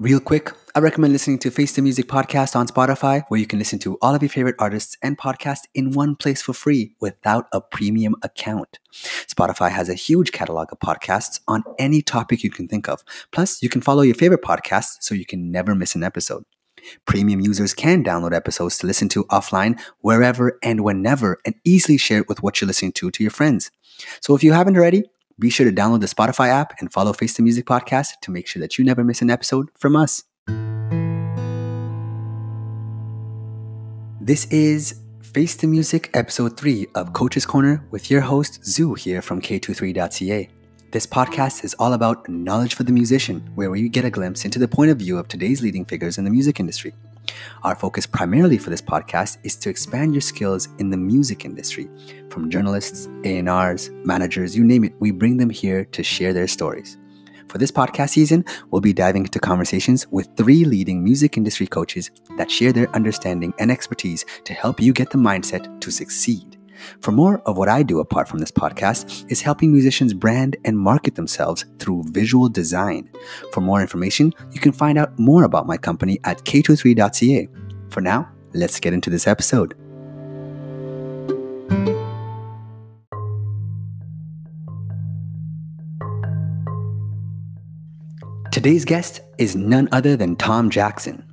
Real quick, I recommend listening to Face the Music podcast on Spotify, where you can listen to all of your favorite artists and podcasts in one place for free without a premium account. Spotify has a huge catalog of podcasts on any topic you can think of. Plus, you can follow your favorite podcasts so you can never miss an episode. Premium users can download episodes to listen to offline wherever and whenever and easily share it with what you're listening to to your friends. So if you haven't already, be sure to download the Spotify app and follow Face the Music podcast to make sure that you never miss an episode from us. This is Face the Music episode 3 of Coach's Corner with your host Zoo here from K23.ca. This podcast is all about knowledge for the musician, where we get a glimpse into the point of view of today's leading figures in the music industry. Our focus primarily for this podcast is to expand your skills in the music industry. From journalists, A&Rs, managers, you name it, we bring them here to share their stories. For this podcast season, we'll be diving into conversations with three leading music industry coaches that share their understanding and expertise to help you get the mindset to succeed. For more of what I do apart from this podcast is helping musicians brand and market themselves through visual design. For more information, you can find out more about my company at k23.ca. For now, let's get into this episode. Today's guest is none other than Tom Jackson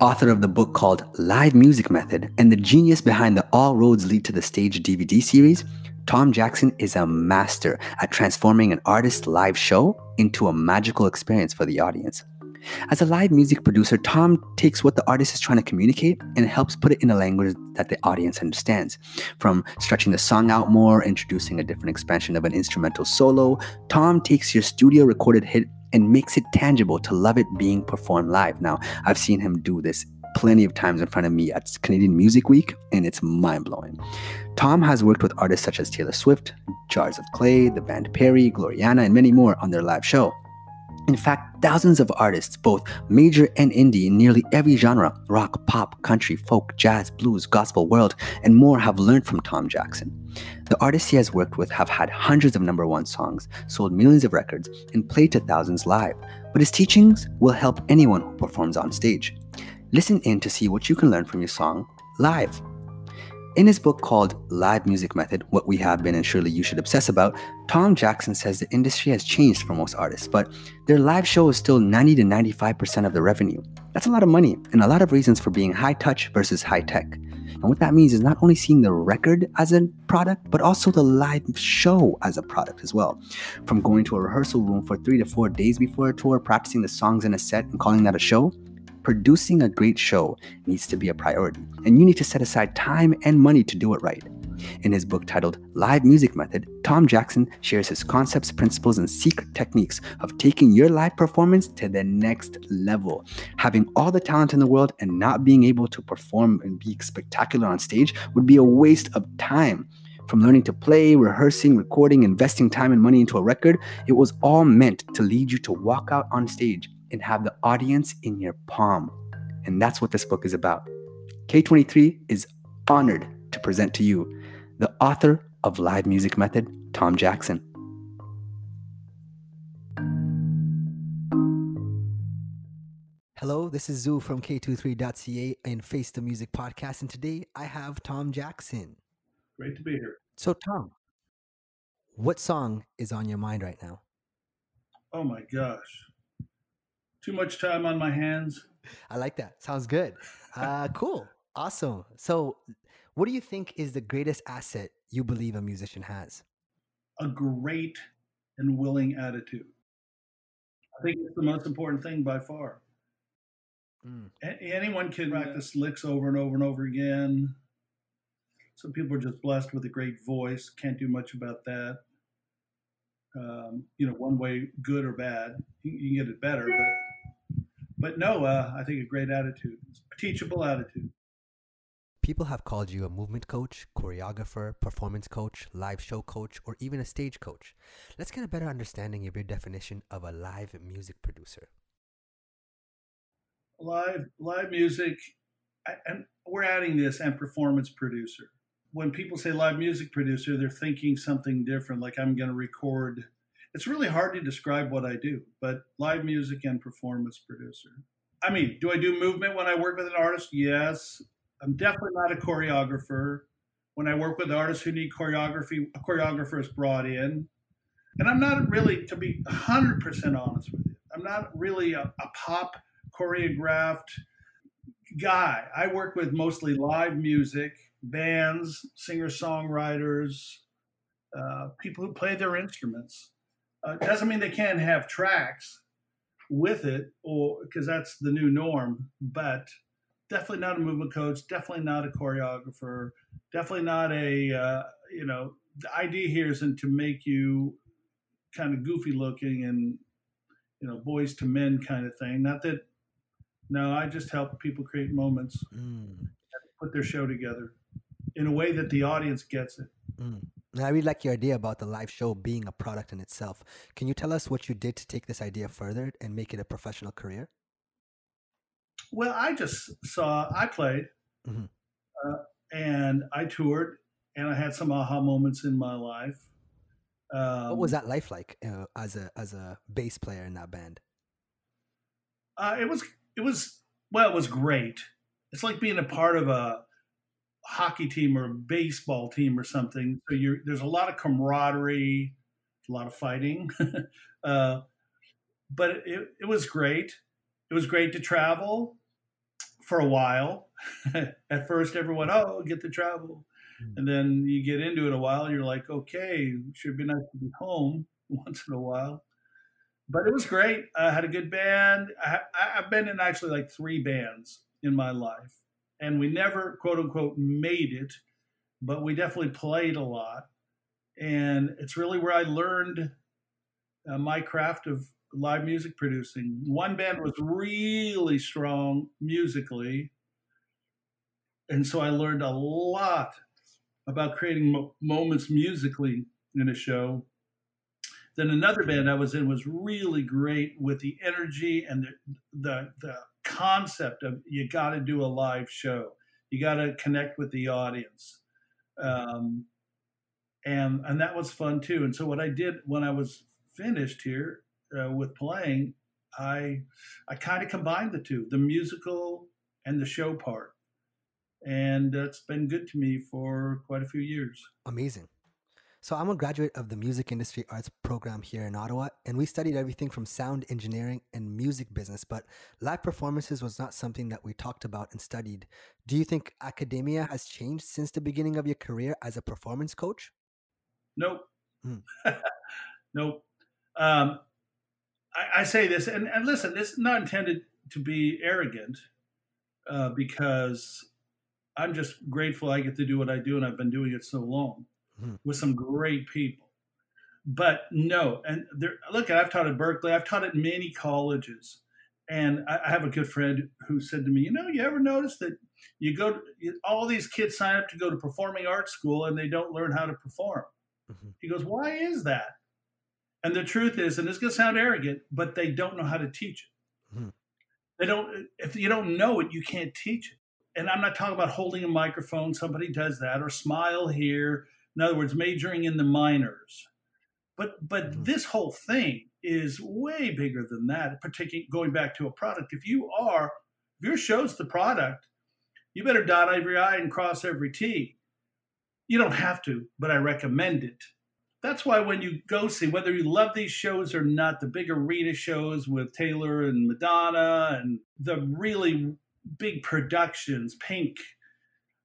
author of the book called Live Music Method and the genius behind the All Roads Lead to the Stage DVD series, Tom Jackson is a master at transforming an artist's live show into a magical experience for the audience. As a live music producer, Tom takes what the artist is trying to communicate and helps put it in a language that the audience understands. From stretching the song out more, introducing a different expansion of an instrumental solo, Tom takes your studio recorded hit and makes it tangible to love it being performed live. Now, I've seen him do this plenty of times in front of me at Canadian Music Week, and it's mind blowing. Tom has worked with artists such as Taylor Swift, Jars of Clay, the band Perry, Gloriana, and many more on their live show. In fact, thousands of artists, both major and indie in nearly every genre rock, pop, country, folk, jazz, blues, gospel, world, and more have learned from Tom Jackson. The artists he has worked with have had hundreds of number one songs, sold millions of records, and played to thousands live, but his teachings will help anyone who performs on stage. Listen in to see what you can learn from your song live. In his book called Live Music Method What We Have Been and Surely You Should Obsess About, Tom Jackson says the industry has changed for most artists, but their live show is still 90 to 95% of the revenue. That's a lot of money and a lot of reasons for being high touch versus high tech. And what that means is not only seeing the record as a product, but also the live show as a product as well. From going to a rehearsal room for three to four days before a tour, practicing the songs in a set and calling that a show, producing a great show needs to be a priority, and you need to set aside time and money to do it right. In his book titled Live Music Method, Tom Jackson shares his concepts, principles, and secret techniques of taking your live performance to the next level. Having all the talent in the world and not being able to perform and be spectacular on stage would be a waste of time. From learning to play, rehearsing, recording, investing time and money into a record, it was all meant to lead you to walk out on stage and have the audience in your palm. And that's what this book is about. K23 is honored to present to you the author of Live Music Method, Tom Jackson. Hello, this is Zoo from K23.ca and Face the Music podcast. And today I have Tom Jackson. Great to be here. So, Tom, what song is on your mind right now? Oh my gosh too much time on my hands. I like that. Sounds good. Uh, cool. Awesome. So, what do you think is the greatest asset you believe a musician has? A great and willing attitude. I think it's the most important thing by far. Mm. A- anyone can practice licks over and over and over again. Some people are just blessed with a great voice. Can't do much about that. Um, you know, one way, good or bad. You, you can get it better, but but no, uh, I think a great attitude, a teachable attitude. People have called you a movement coach, choreographer, performance coach, live show coach, or even a stage coach. Let's get a better understanding of your definition of a live music producer. Live, live music, and we're adding this and performance producer. When people say live music producer, they're thinking something different, like I'm going to record it's really hard to describe what I do, but live music and performance producer. I mean, do I do movement when I work with an artist? Yes. I'm definitely not a choreographer. When I work with artists who need choreography, a choreographer is brought in. And I'm not really, to be 100% honest with you, I'm not really a, a pop choreographed guy. I work with mostly live music, bands, singer songwriters, uh, people who play their instruments. Uh, doesn't mean they can't have tracks with it, or because that's the new norm. But definitely not a movement coach. Definitely not a choreographer. Definitely not a uh, you know. The idea here isn't to make you kind of goofy looking and you know Boyz II Men kind of thing. Not that. No, I just help people create moments, mm. put their show together in a way that the audience gets it. Mm. I really like your idea about the live show being a product in itself. Can you tell us what you did to take this idea further and make it a professional career? Well, I just saw, I played mm-hmm. uh, and I toured and I had some aha moments in my life. Um, what was that life like uh, as a as a bass player in that band? Uh, it was it was well, it was great. It's like being a part of a hockey team or a baseball team or something. So you're, there's a lot of camaraderie, a lot of fighting. uh, but it, it was great. It was great to travel for a while. At first, everyone, oh, get to travel. Hmm. And then you get into it a while, you're like, okay, should be nice to be home once in a while. But it was great. I had a good band. I, I've been in actually like three bands in my life and we never quote unquote made it, but we definitely played a lot. And it's really where I learned uh, my craft of live music producing. One band was really strong musically. And so I learned a lot about creating mo- moments musically in a show. Then another band I was in was really great with the energy and the, the, the concept of you got to do a live show. You got to connect with the audience. Um, and and that was fun too. And so what I did when I was finished here uh, with playing, I I kind of combined the two, the musical and the show part, and that's been good to me for quite a few years. Amazing. So I'm a graduate of the Music Industry Arts program here in Ottawa, and we studied everything from sound engineering and music business, but live performances was not something that we talked about and studied. Do you think academia has changed since the beginning of your career as a performance coach? Nope. Hmm. nope. Um, I, I, say this, and, and, listen, this is not intended to be arrogant uh, because I'm just grateful I get to do what I do, and I've been doing it so long. With some great people. But no, and there, look, I've taught at Berklee, I've taught at many colleges. And I, I have a good friend who said to me, You know, you ever notice that you go, to, you, all these kids sign up to go to performing arts school and they don't learn how to perform? Mm-hmm. He goes, Why is that? And the truth is, and this is going to sound arrogant, but they don't know how to teach it. Mm-hmm. They don't, if you don't know it, you can't teach it. And I'm not talking about holding a microphone, somebody does that, or smile here, in other words, majoring in the minors. But but mm-hmm. this whole thing is way bigger than that. Particularly going back to a product. If you are, if your show's the product, you better dot every I and cross every T. You don't have to, but I recommend it. That's why when you go see, whether you love these shows or not, the big arena shows with Taylor and Madonna and the really big productions, Pink,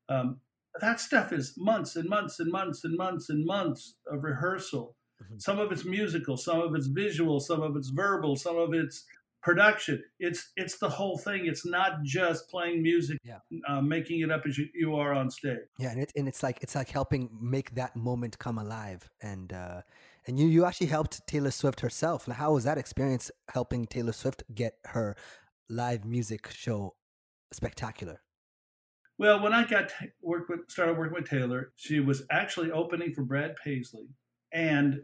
um, that stuff is months and months and months and months and months of rehearsal. Mm-hmm. Some of it's musical, some of it's visual, some of it's verbal, some of it's production. It's it's the whole thing. It's not just playing music, yeah. uh, making it up as you, you are on stage. Yeah, and it, and it's like it's like helping make that moment come alive. And uh, and you you actually helped Taylor Swift herself. How was that experience helping Taylor Swift get her live music show spectacular? Well, when I got work with started working with Taylor, she was actually opening for Brad Paisley, and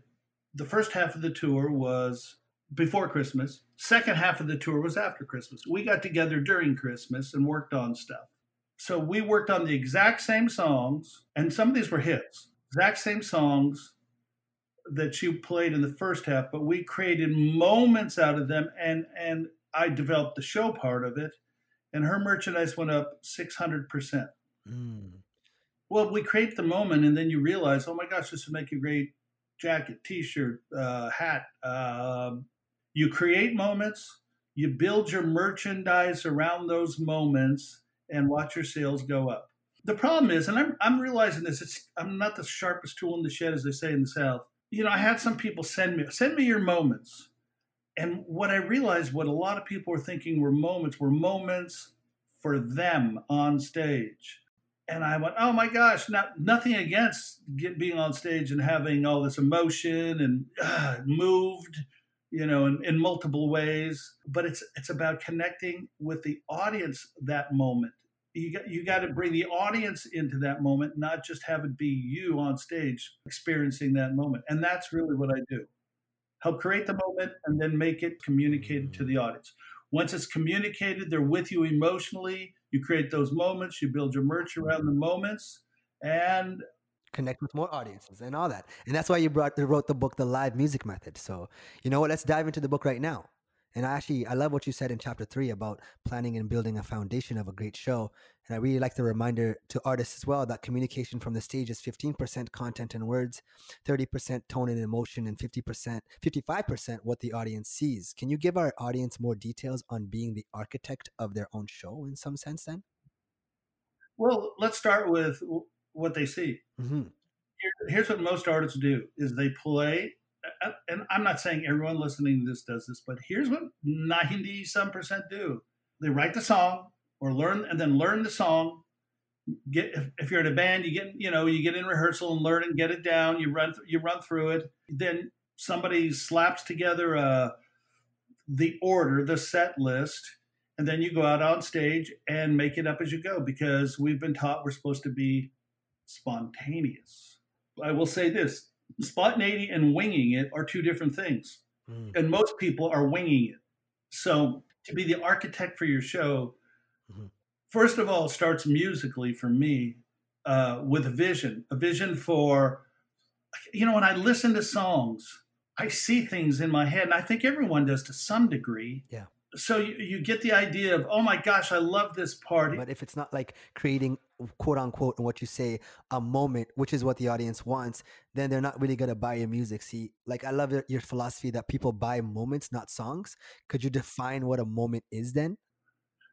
the first half of the tour was before Christmas. Second half of the tour was after Christmas. We got together during Christmas and worked on stuff. So we worked on the exact same songs, and some of these were hits. Exact same songs that she played in the first half, but we created moments out of them, and and I developed the show part of it, and her merchandise went up six hundred percent. Mm. Well, we create the moment, and then you realize, oh my gosh, this would make a great jacket, T-shirt, uh, hat. Uh, you create moments, you build your merchandise around those moments, and watch your sales go up. The problem is, and I'm, I'm realizing this, it's, I'm not the sharpest tool in the shed, as they say in the South. You know, I had some people send me, send me your moments. And what I realized, what a lot of people were thinking were moments, were moments for them on stage. And I went, oh my gosh, not, nothing against get, being on stage and having all this emotion and uh, moved, you know, in, in multiple ways. But it's it's about connecting with the audience that moment you got you got to bring the audience into that moment, not just have it be you on stage experiencing that moment. And that's really what I do. Help create the moment and then make it communicated to the audience. Once it's communicated, they're with you emotionally. You create those moments, you build your merch around the moments, and connect with more audiences and all that. And that's why you brought wrote the book, The Live Music Method. So, you know what? Let's dive into the book right now. And I actually, I love what you said in chapter three about planning and building a foundation of a great show. And I really like the reminder to artists as well that communication from the stage is 15% content and words, 30% tone and emotion, and 50%, 55% what the audience sees. Can you give our audience more details on being the architect of their own show in some sense then? Well, let's start with what they see. Mm-hmm. Here, here's what most artists do is they play and I'm not saying everyone listening to this does this, but here's what 90 some percent do. They write the song or learn and then learn the song. Get if, if, you're in a band, you get you know you get in rehearsal and learn and get it down. You run you run through it. Then somebody slaps together uh, the order, the set list, and then you go out on stage and make it up as you go because we've been taught we're supposed to be spontaneous. I will say this spontaneity and winging it are two different things. Mm. And most people are winging it. So to be the architect for your show, mm-hmm. first of all, starts musically for me uh, with a vision, a vision for, you know, when I listen to songs, I see things in my head, and I think everyone does to some degree. Yeah so you, you get the idea of oh my gosh i love this part but if it's not like creating quote unquote and what you say a moment which is what the audience wants then they're not really going to buy your music. See like i love your, your philosophy that people buy moments not songs. Could you define what a moment is then?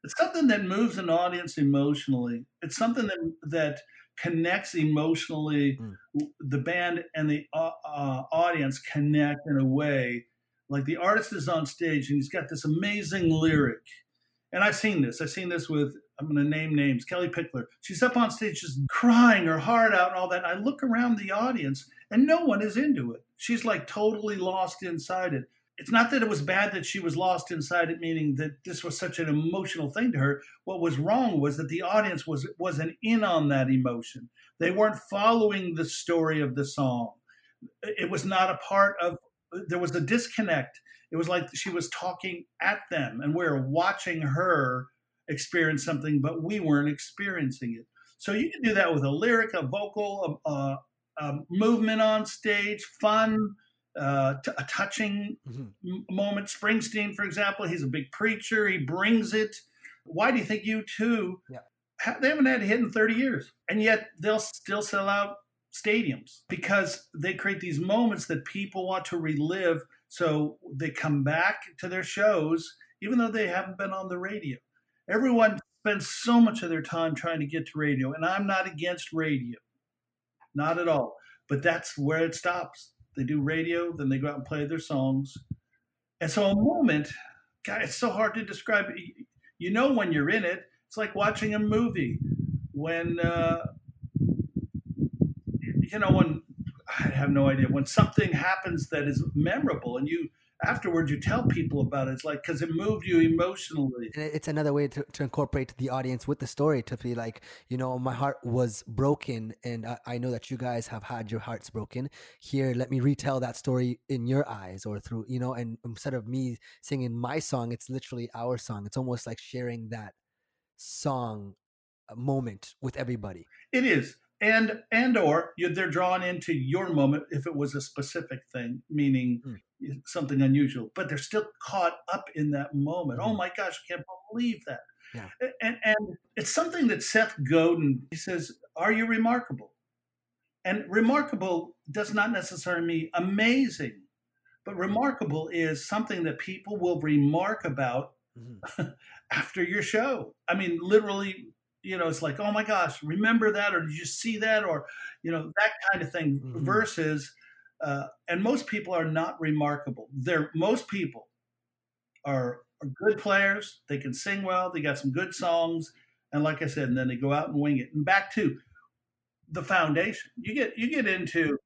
It's something that moves an audience emotionally. It's something that that connects emotionally mm. the band and the uh, audience connect in a way like the artist is on stage and he's got this amazing lyric. And I've seen this. I've seen this with, I'm going to name names, Kellie Pickler. She's up on stage just crying her heart out and all that. And I look around the audience and no one is into it. She's like totally lost inside it. It's not that it was bad that she was lost inside it, meaning that this was such an emotional thing to her. What was wrong was that the audience was wasn't in on that emotion. They weren't following the story of the song. It was not a part of there was a disconnect. It was like she was talking at them, and we are watching her experience something, but we weren't experiencing it. So you can do that with a lyric, a vocal, a, a, a movement on stage, fun, uh, t- a touching mm-hmm. moment. Springsteen, for example, he's a big preacher. He brings it. Why do you think U2? Yeah. Ha- they haven't had a hit in 30 years, and yet they'll still sell out stadiums because they create these moments that people want to relive. So they come back to their shows, even though they haven't been on the radio. Everyone spends so much of their time trying to get to radio, and I'm not against radio, not at all. But that's where it stops. They do radio, then they go out and play their songs. And so a moment, God, it's so hard to describe. You know when you're in it. It's like watching a movie. When uh, you know, when I have no idea when something happens that is memorable and you afterwards you tell people about it. It's like because it moved you emotionally. And it's another way to, to incorporate the audience with the story to be like, you know, my heart was broken, and I, I, know that you guys have had your hearts broken. Here, let me retell that story in your eyes or through, you know, and instead of me singing my song, it's literally our song. It's almost like sharing that song uh, moment with everybody. It is and and or you, they're drawn into your moment if it was a specific thing, meaning mm. something unusual, but they're still caught up in that moment. Mm. Oh my gosh, I can't believe that. Yeah. And and it's something that Seth Godin he says, "Are you remarkable?" And remarkable does not necessarily mean amazing, but remarkable is something that people will remark about mm-hmm. after your show. I mean, literally you know, it's like, oh my gosh, remember that, or did you see that, or you know, that kind of thing. Mm-hmm. Versus, uh, and most people are not remarkable. They're most people are, are good players. They can sing well. They got some good songs, and like I said, and then they go out and wing it. And back to the foundation, you get you get into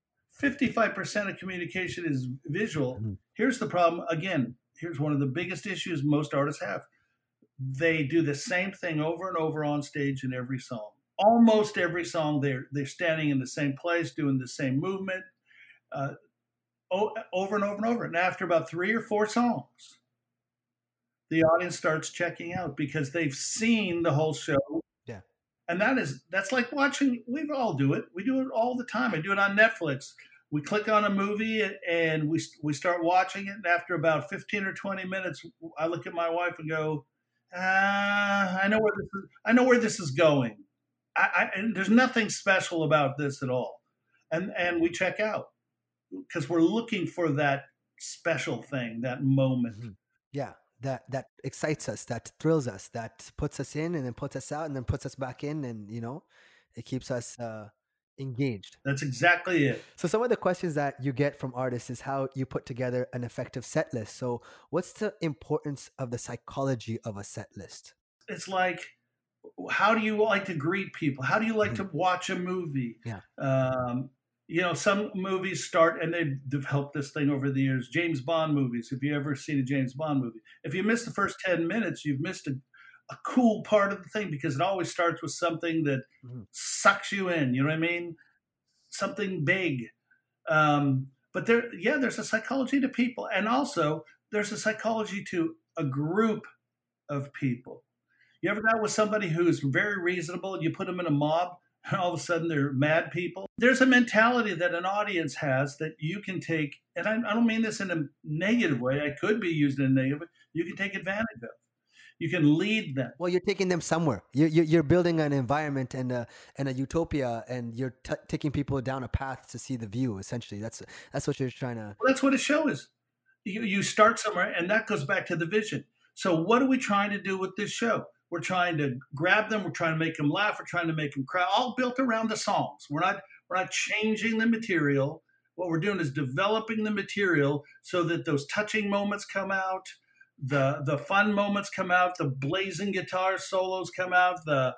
55% of communication is visual. Mm-hmm. Here's the problem. Again, here's one of the biggest issues most artists have they do the same thing over and over on stage in every song. Almost every song, they're they're standing in the same place, doing the same movement, uh, over and over and over. And after about three or four songs, the audience starts checking out because they've seen the whole show. Yeah, and that is that's like watching. We all do it. We do it all the time. I do it on Netflix. We click on a movie and we we start watching it. And after about fifteen or twenty minutes, I look at my wife and go, uh, I know where this is. I know where this is going. I, I, there's nothing special about this at all, and and we check out because we're looking for that special thing, that moment. Mm-hmm. Yeah, that that excites us, that thrills us, that puts us in, and then puts us out, and then puts us back in, and you know, it keeps us uh, engaged. That's exactly it. So some of the questions that you get from artists is how you put together an effective set list. So what's the importance of the psychology of a set list? It's like how do you like to greet people? How do you like mm-hmm. to watch a movie? Yeah. Um, you know, some movies start, and they've developed this thing over the years. James Bond movies. If you ever seen a James Bond movie, if you miss the first ten minutes, you've missed a, a cool part of the thing because it always starts with something that mm-hmm. sucks you in. You know what I mean? Something big. Um, but there, yeah, there's a psychology to people, and also there's a psychology to a group of people. You ever got with somebody who's very reasonable, and you put them in a mob, and all of a sudden they're mad people? There's a mentality that an audience has that you can take, and I, I don't mean this in a negative way. I could be used in a negative way. You can take advantage of you can lead them. Well, you're taking them somewhere. You're, you're building an environment and a, and a utopia, and you're t- taking people down a path to see the view. Essentially, that's that's what you're trying to. Well, that's what a show is. You, you start somewhere, and that goes back to the vision. So, what are we trying to do with this show? We're trying to grab them. We're trying to make them laugh. We're trying to make them cry. All built around the songs. We're not we're not changing the material. What we're doing is developing the material so that those touching moments come out the the fun moments come out, the blazing guitar solos come out, the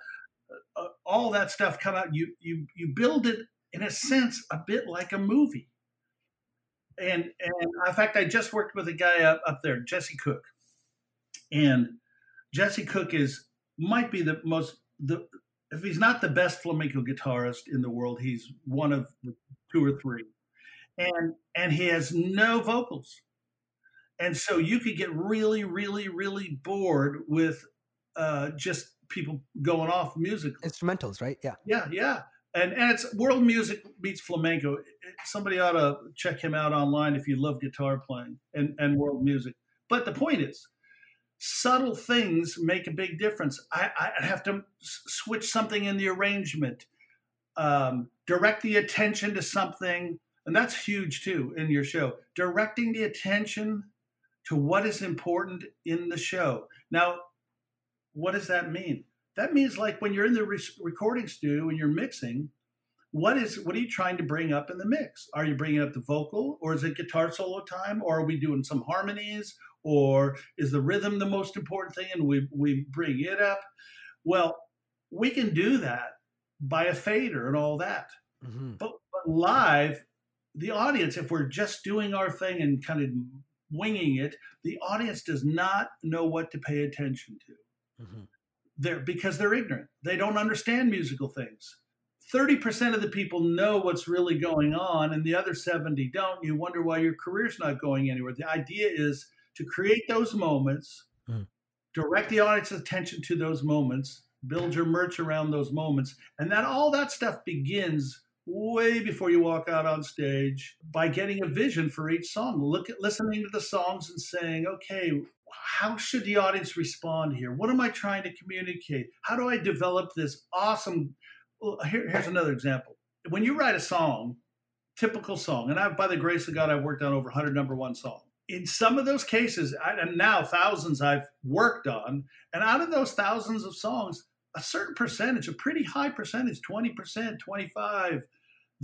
uh, all that stuff come out. You you you build it in a sense a bit like a movie. And and in fact, I just worked with a guy up up there, Jesse Cook, and Jesse Cook is might be the most the if he's not the best flamenco guitarist in the world, he's one of two or three, and and he has no vocals and so you could get really, really, really bored with uh, just people going off music instrumentals, right? Yeah, yeah, yeah. And and it's world music meets flamenco. Somebody ought to check him out online if you love guitar playing and and world music. But the point is, subtle things make a big difference. I, I have to switch something in the arrangement, um, direct the attention to something, and that's huge too in your show. Directing the attention to what is important in the show. Now, what does that mean? That means like when you're in the re- recording studio and you're mixing, what is what are you trying to bring up in the mix? Are you bringing up the vocal, or is it guitar solo time, or are we doing some harmonies, or is the rhythm the most important thing, and we we bring it up? Well, we can do that by a fader and all that, mm-hmm. but, but live, the audience, if we're just doing our thing and kind of winging it, the audience does not know what to pay attention to. Mm-hmm. They're, because they're ignorant. They don't understand musical things. 30% of the people know what's really going on, and the other 70 don't. You wonder why your career's not going anywhere. The idea is to create those moments, mm. direct the audience's attention to those moments, build your merch around those moments. And that all that stuff begins way before you walk out on stage by getting a vision for each song. Look at listening to the songs and saying, okay, how should the audience respond here? What am I trying to communicate? How do I develop this awesome? Here, here's another example. When you write a song, typical song, and I, by the grace of God, I've worked on over 100 number one songs. In some of those cases, and now thousands I've worked on, and out of those thousands of songs, a certain percentage, a pretty high percentage, 20%, 25,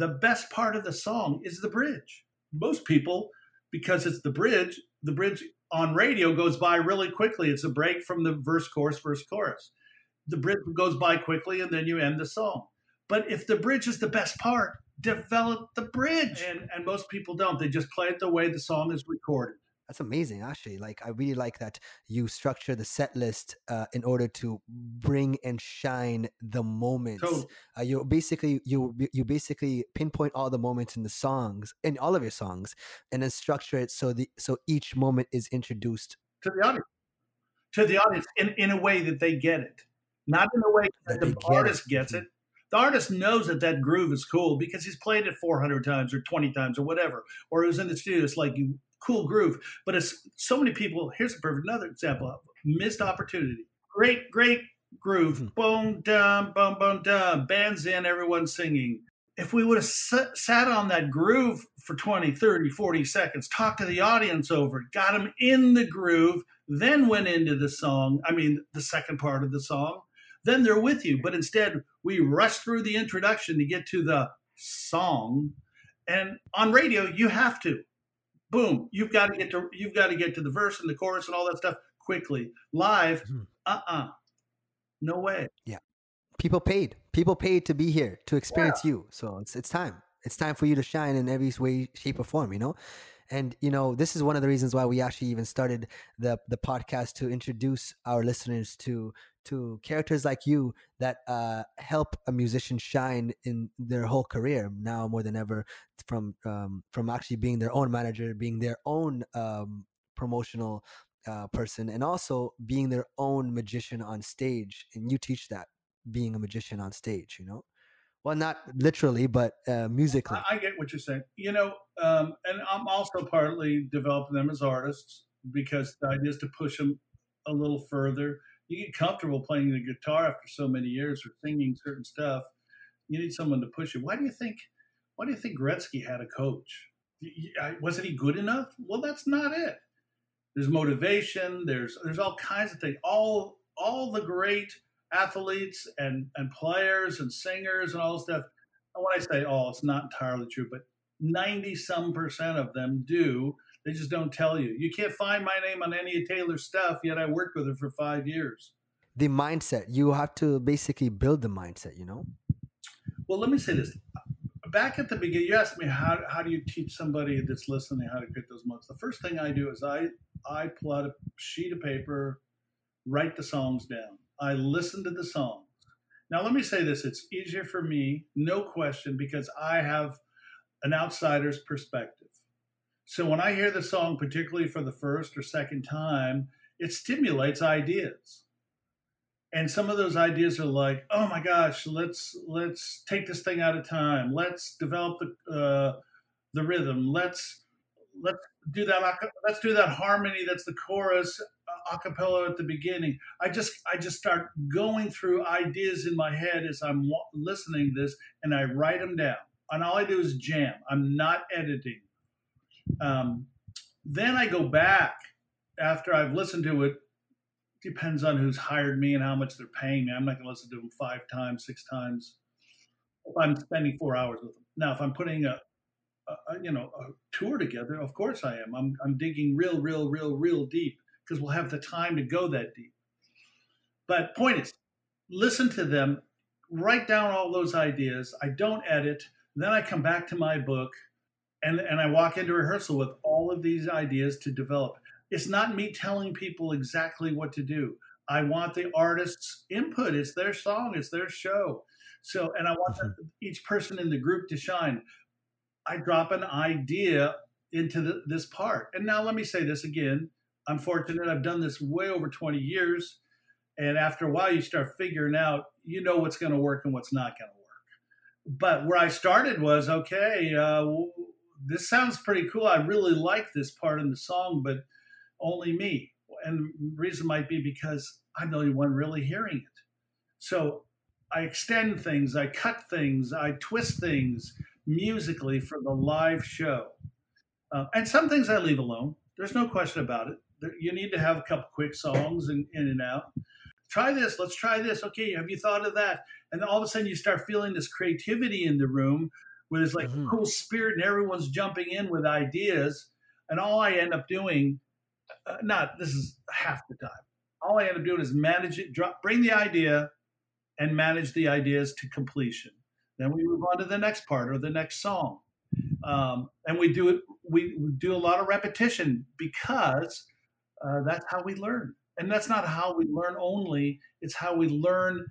the best part of the song is the bridge. Most people, because it's the bridge, the bridge on radio goes by really quickly. It's a break from the verse, chorus, verse, chorus. The bridge goes by quickly and then you end the song. But if the bridge is the best part, develop the bridge. And, and most people don't. They just play it the way the song is recorded. That's amazing, actually. Like, I really like that you structure the set list uh, in order to bring and shine the moments. Totally. Uh, you basically you you basically pinpoint all the moments in the songs in all of your songs, and then structure it so the so each moment is introduced to the audience, to the audience in in a way that they get it, not in a way that, that the artist it. gets mm-hmm. it. The artist knows that that groove is cool because he's played it 400 times or 20 times or whatever, or it was in the studio. It's like you cool groove. But it's so many people. Here's a perfect another example of missed opportunity. Great, great groove. Mm-hmm. Boom, dum, boom, boom, dum. Bands in, everyone singing. If we would have sat on that groove for 20, 30, 40 seconds, talked to the audience over it, got them in the groove, then went into the song, I mean, the second part of the song, then they're with you. But instead, we rush through the introduction to get to the song. And on radio, you have to boom, you've got to get to you've got to get to the verse and the chorus and all that stuff quickly. Live, mm-hmm. uh-uh. No way. Yeah. People paid. People paid to be here to experience yeah. you. So it's it's time. It's time for you to shine in every way, shape, or form, you know? And you know, this is one of the reasons why we actually even started the the podcast to introduce our listeners to to characters like you that uh, help a musician shine in their whole career now more than ever from um, from actually being their own manager being their own um, promotional uh, person and also being their own magician on stage and you teach that being a magician on stage you know? Well not literally but uh, musically. I get what you're saying. You know um, and i'm also partly developing them as artists because the idea is to push them a little further you get comfortable playing the guitar after so many years or singing certain stuff. You need someone to push you. Why do you think? Why do you think Gretzky had a coach? Wasn't he good enough? Well, that's not it. There's motivation. There's there's all kinds of things. All all the great athletes and and players and singers and all this stuff. And when I say all, it's not entirely true, but ninety some percent of them do they just don't tell you. You can't find my name on any of Taylor's stuff, yet I worked with her for five years. The mindset. You have to basically build the mindset, you know? Well, let me say this. Back at the beginning, you asked me how, how do you teach somebody that's listening how to create those moments. The first thing I do is I, I pull out a sheet of paper, write the songs down. I listen to the songs. Now, let me say this it's easier for me, no question, because I have an outsider's perspective. So when I hear the song, particularly for the first or second time, it stimulates ideas. And some of those ideas are like, oh my gosh, let's let's take this thing out of time. Let's develop the uh, the rhythm. Let's let's do that. Let's do that harmony. That's the chorus uh, a cappella at the beginning. I just I just start going through ideas in my head as I'm listening to this, and I write them down. And all I do is jam. I'm not editing. Um, then I go back after I've listened to it. Depends on who's hired me and how much they're paying me. I'm not going to listen to them five times, six times. If I'm spending four hours with them. Now, if I'm putting a, a, you know a tour together, of course I am. I'm I'm digging real, real, real, real deep because we'll have the time to go that deep. But point is, listen to them, write down all those ideas. I don't edit. Then I come back to my book and and I walk into rehearsal with all of these ideas to develop. It's not me telling people exactly what to do. I want the artist's input. It's their song. It's their show. So, and I want mm-hmm. each person in the group to shine. I drop an idea into the, this part. And now let me say this again. I'm fortunate. I've done this way over 20 years, And after a while, you start figuring out, you know, what's going to work and what's not going to work. But where I started was okay, uh, this sounds pretty cool. I really like this part in the song, but only me. And the reason might be because I'm the only one really hearing it. So I extend things, I cut things, I twist things musically for the live show. Uh, and some things I leave alone. There's no question about it. You need to have a couple quick songs in, in and out. Try this. Let's try this. Okay, have you thought of that? And all of a sudden, you start feeling this creativity in the room where there's like mm-hmm. a cool spirit and everyone's jumping in with ideas. And all I end up doing, uh, not this is half the time, all I end up doing is manage it, drop, bring the idea, and manage the ideas to completion. Then we move on to the next part or the next song, um, and we do it. We, we, do a lot of repetition because uh, that's how we learn, and that's not how we learn only. It's how we learn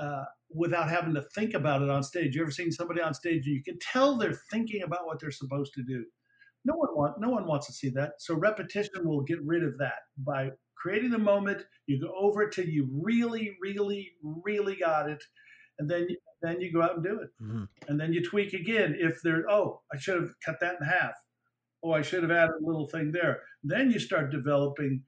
uh, without having to think about it on stage. You ever seen somebody on stage and you can tell they're thinking about what they're supposed to do? No one want, no one wants to see that. So repetition will get rid of that by creating the moment. You go over it till you really, really, really got it, and then then you go out and do it, mm-hmm. and then you tweak again. If there, oh, I should have cut that in half. Oh, I should have added a little thing there. Then you start developing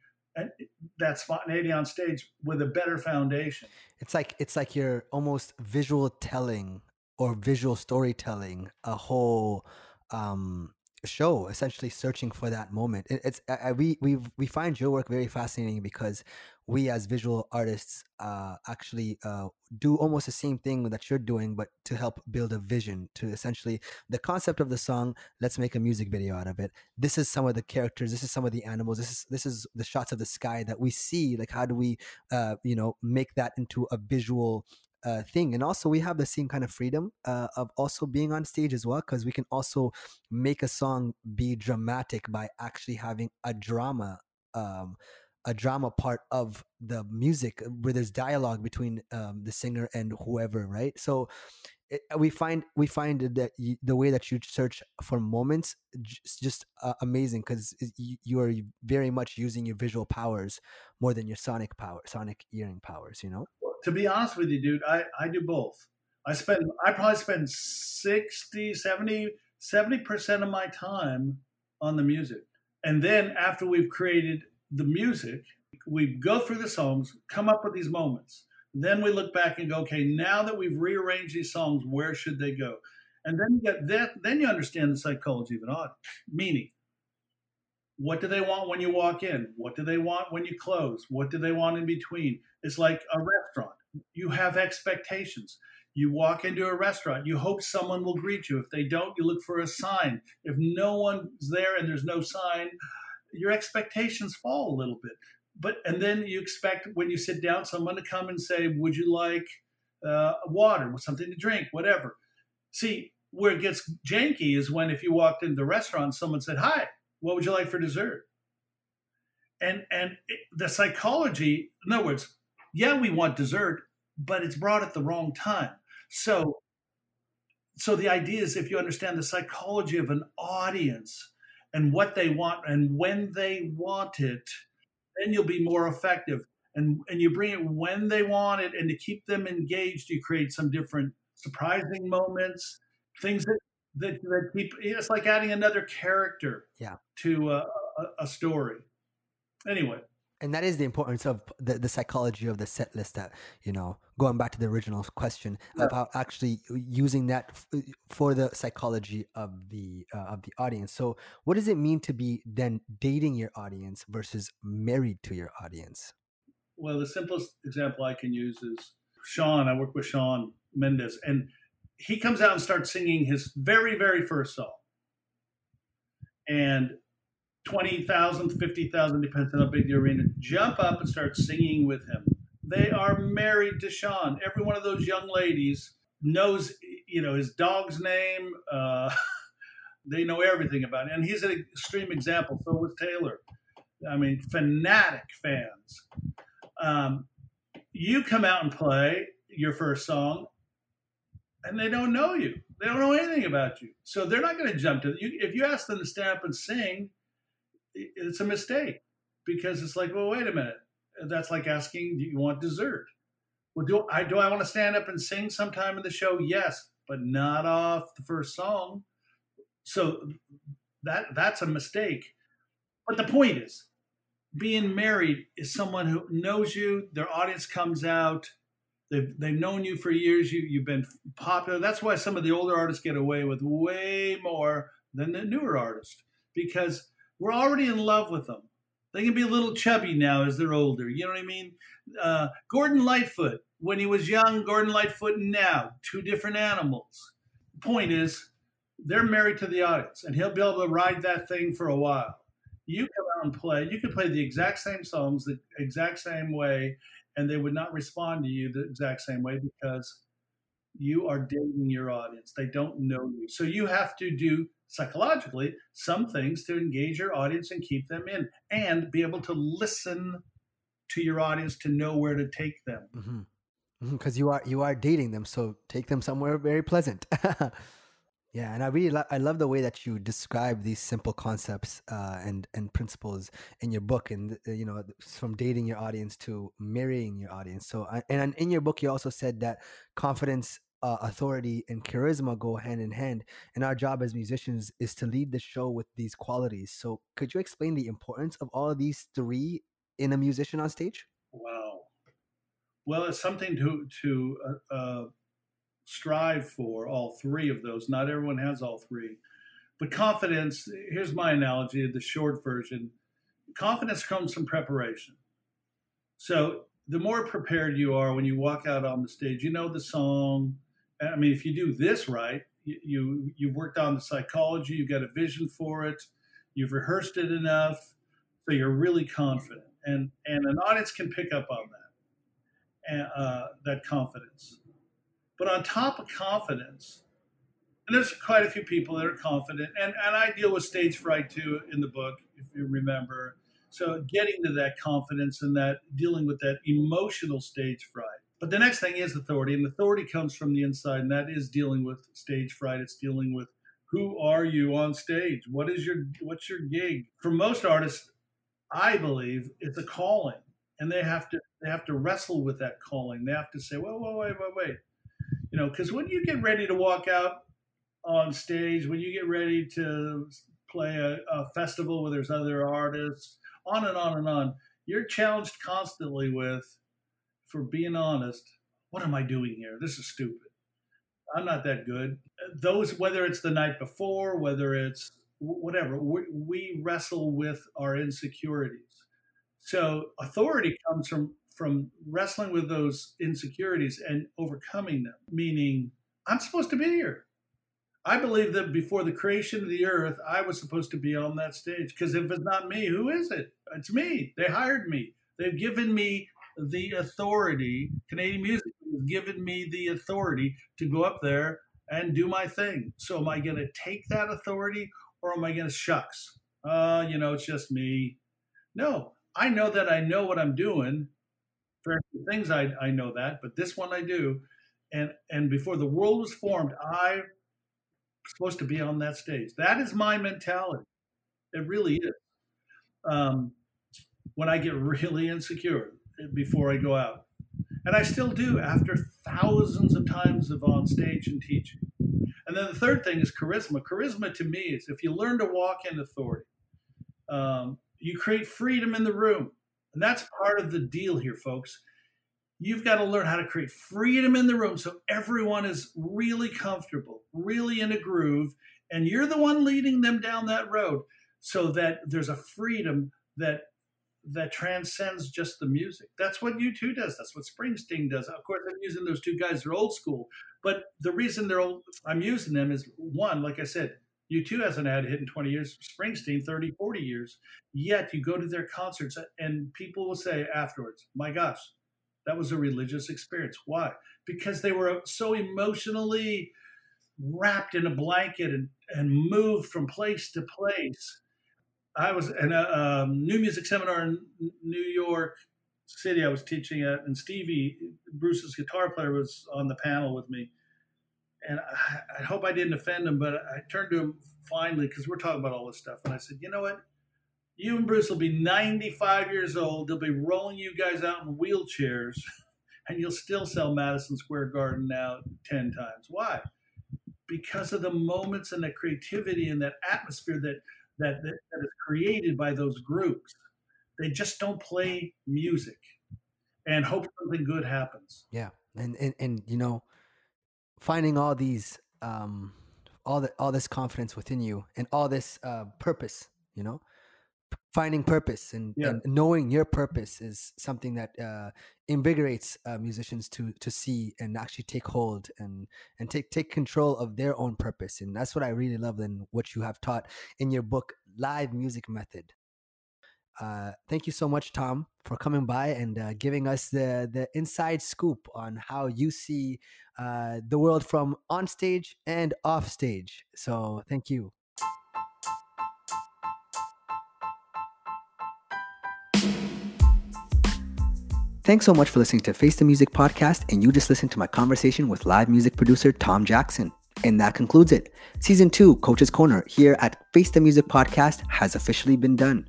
that spontaneity on stage with a better foundation. It's like it's like you're almost visual telling or visual storytelling a whole um show essentially searching for that moment it, it's I, we we we find your work very fascinating because we as visual artists uh, actually uh, do almost the same thing that you're doing but to help build a vision to essentially the concept of the song let's make a music video out of it this is some of the characters this is some of the animals this is this is the shots of the sky that we see like how do we uh, you know make that into a visual uh, thing. And also, we have the same kind of freedom uh, of also being on stage as well, because we can also make a song be dramatic by actually having a drama. Um, a drama part of the music where there's dialogue between um, the singer and whoever right so it, we find we find that you, the way that you search for moments just, just uh, amazing because you, you, are very much using your visual powers more than your sonic power sonic hearing powers you know to be honest with you, dude, I, I do both. I spend, I probably spend 60, 70, 70% of my time on the music. And then after we've created the music, we go through the songs, come up with these moments. Then we look back and go, okay, now that we've rearranged these songs, where should they go? And then you get that, then you understand the psychology of an audience. Meaning, what do they want when you walk in? What do they want when you close? What do they want in between? It's like a restaurant. You have expectations. You walk into a restaurant, you hope someone will greet you. If they don't, you look for a sign. If no one's there and there's no sign, your expectations fall a little bit. But and then you expect when you sit down, someone to come and say, "Would you like uh, water, something to drink, whatever?" See, where it gets janky is when if you walked into the restaurant, someone said, "Hi, what would you like for dessert?" And and it, the psychology, in other words, yeah, we want dessert, but it's brought at the wrong time. So, so the idea is if you understand the psychology of an audience and what they want and when they want it, then you'll be more effective. And and you bring it when they want it, and to keep them engaged, you create some different surprising moments, things that that, that keep. It's like adding another character, yeah. to a, a, a story. Anyway, and that is the importance of the, the psychology of the set list that you know going back to the original question yeah. about actually using that f- for the psychology of the uh, of the audience. So what does it mean to be then dating your audience versus married to your audience? Well the simplest example i can use is Shawn. I work with Shawn Mendes and he comes out and starts singing his very very first song. And 20,000, 50,000, depends on how big the arena, jump up and start singing with him. They are married to Shawn. Every one of those young ladies knows, you know, his dog's name. Uh, they know everything about it. And he's an extreme example. So was Taylor. I mean, fanatic fans. Um, you come out and play your first song, and they don't know you. They don't know anything about you. So they're not going to jump to you. If you ask them to stand up and sing, it's a mistake because it's like, well, wait a minute. That's like asking, do you want dessert? Well, do I do I want to stand up and sing sometime in the show? Yes, but not off the first song. So that that's a mistake. But the point is, being married is someone who knows you. Their audience comes out. They've they've known you for years. You you've been popular. That's why some of the older artists get away with way more than the newer artists because we're already in love with them. They can be a little chubby now as they're older. You know what I mean? Uh, Gordon Lightfoot, when he was young, Gordon Lightfoot now, two different animals. Point is, they're married to the audience, and he'll be able to ride that thing for a while. You come out and play. You could play the exact same songs the exact same way, and they would not respond to you the exact same way because you are dating your audience. They don't know you. So you have to do psychologically some things to engage your audience and keep them in and be able to listen to your audience to know where to take them. Mm-hmm. Because mm-hmm, you are you are dating them so take them somewhere very pleasant. Yeah and i really lo- i love the way that you describe these simple concepts uh, and and principles in your book and uh, you know from dating your audience to marrying your audience. So and in your book you also said that confidence uh, authority and charisma go hand in hand and our job as musicians is to lead the show with these qualities. So could you explain the importance of all of these three in a musician on stage? Wow. Well it's something to to uh, uh, strive for all three of those. Not everyone has all three. But confidence here's my analogy the short version. Confidence comes from preparation. So the more prepared you are when you walk out on the stage you know the song I mean, if you do this right, you, you have worked on the psychology, you've got a vision for it, you've rehearsed it enough, so you're really confident, and and an audience can pick up on that, uh, that confidence. But on top of confidence, and there's quite a few people that are confident, and and I deal with stage fright too in the book, if you remember. So getting to that confidence and that dealing with that emotional stage fright but the next thing is authority, and authority comes from the inside, and that is dealing with stage fright. It's dealing with who are you on stage? What is your what's your gig? For most artists, I believe it's a calling, and they have to they have to wrestle with that calling. They have to say, "Whoa, whoa, wait, wait, wait," you know, because when you get ready to walk out on stage, when you get ready to play a, a festival where there's other artists, on and on and on, you're challenged constantly with for being honest, what am I doing here? This is stupid. I'm not that good. Those, whether it's the night before, whether it's whatever, we, we wrestle with our insecurities. So authority comes from from wrestling with those insecurities and overcoming them. Meaning, I'm supposed to be here. I believe that before the creation of the earth, I was supposed to be on that stage. Because if it's not me, who is it? It's me. They hired me. They've given me the authority. Canadian music has given me the authority to go up there and do my thing. So am I going to take that authority or am I going to shucks? Uh, you know, it's just me. No, I know that I know what I'm doing. For things I, I know that, but this one I do. And and before the world was formed, I was supposed to be on that stage. That is my mentality. It really is. Um, when I get really insecure, before I go out. And I still do after thousands of times of on stage and teaching. And then the third thing is charisma. Charisma to me is if you learn to walk in authority, um, you create freedom in the room. And that's part of the deal here, folks. You've got to learn how to create freedom in the room so everyone is really comfortable, really in a groove, and you're the one leading them down that road so that there's a freedom that that transcends just the music. That's what U2 does. That's what Springsteen does. Of course, I'm using those two guys. They're old school, but the reason they're old, I'm using them is one, like I said, U2 hasn't had a hit in 20 years. Springsteen, 30, 40 years. Yet you go to their concerts and people will say afterwards, "My gosh, that was a religious experience." Why? Because they were so emotionally wrapped in a blanket and, and moved from place to place I was in a um, new music seminar in New York City. I was teaching at, and Stevie, Bruce's guitar player, was on the panel with me. And I, I hope I didn't offend him, but I turned to him finally because we're talking about all this stuff, and I said, "You know what? You and Bruce will be 95 years old. They'll be rolling you guys out in wheelchairs, and you'll still sell Madison Square Garden now 10 times. Why? Because of the moments and the creativity and that atmosphere that, that, that, that is created by those groups. They just don't play music and hope something good happens. Yeah. And, and, and you know, finding all these, um, all the, all this confidence within you and all this uh, purpose, you know, finding purpose and, yeah. and, knowing your purpose is something that uh, invigorates uh, musicians to to see and actually take hold and and take take control of their own purpose and that's what I really love and what you have taught in your book Live Music Method. Uh, thank you so much, Tom, for coming by and uh, giving us the the inside scoop on how you see uh, the world from on stage and off stage. So, thank you. Thanks so much for listening to Face the Music podcast, and you just listened to my conversation with live music producer Tom Jackson. And that concludes it. Season 2, Coach's Corner, here at Face the Music podcast, has officially been done.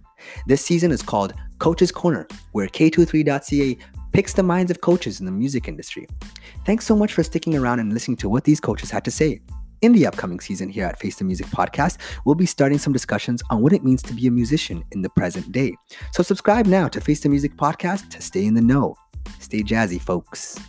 This season is called Coach's Corner, where K23.ca picks the minds of coaches in the music industry. Thanks so much for sticking around and listening to what these coaches had to say. In the upcoming season here at Face the Music podcast, we'll be starting some discussions on what it means to be a musician in the present day. So subscribe now to Face the Music podcast to stay in the know. Stay jazzy, folks.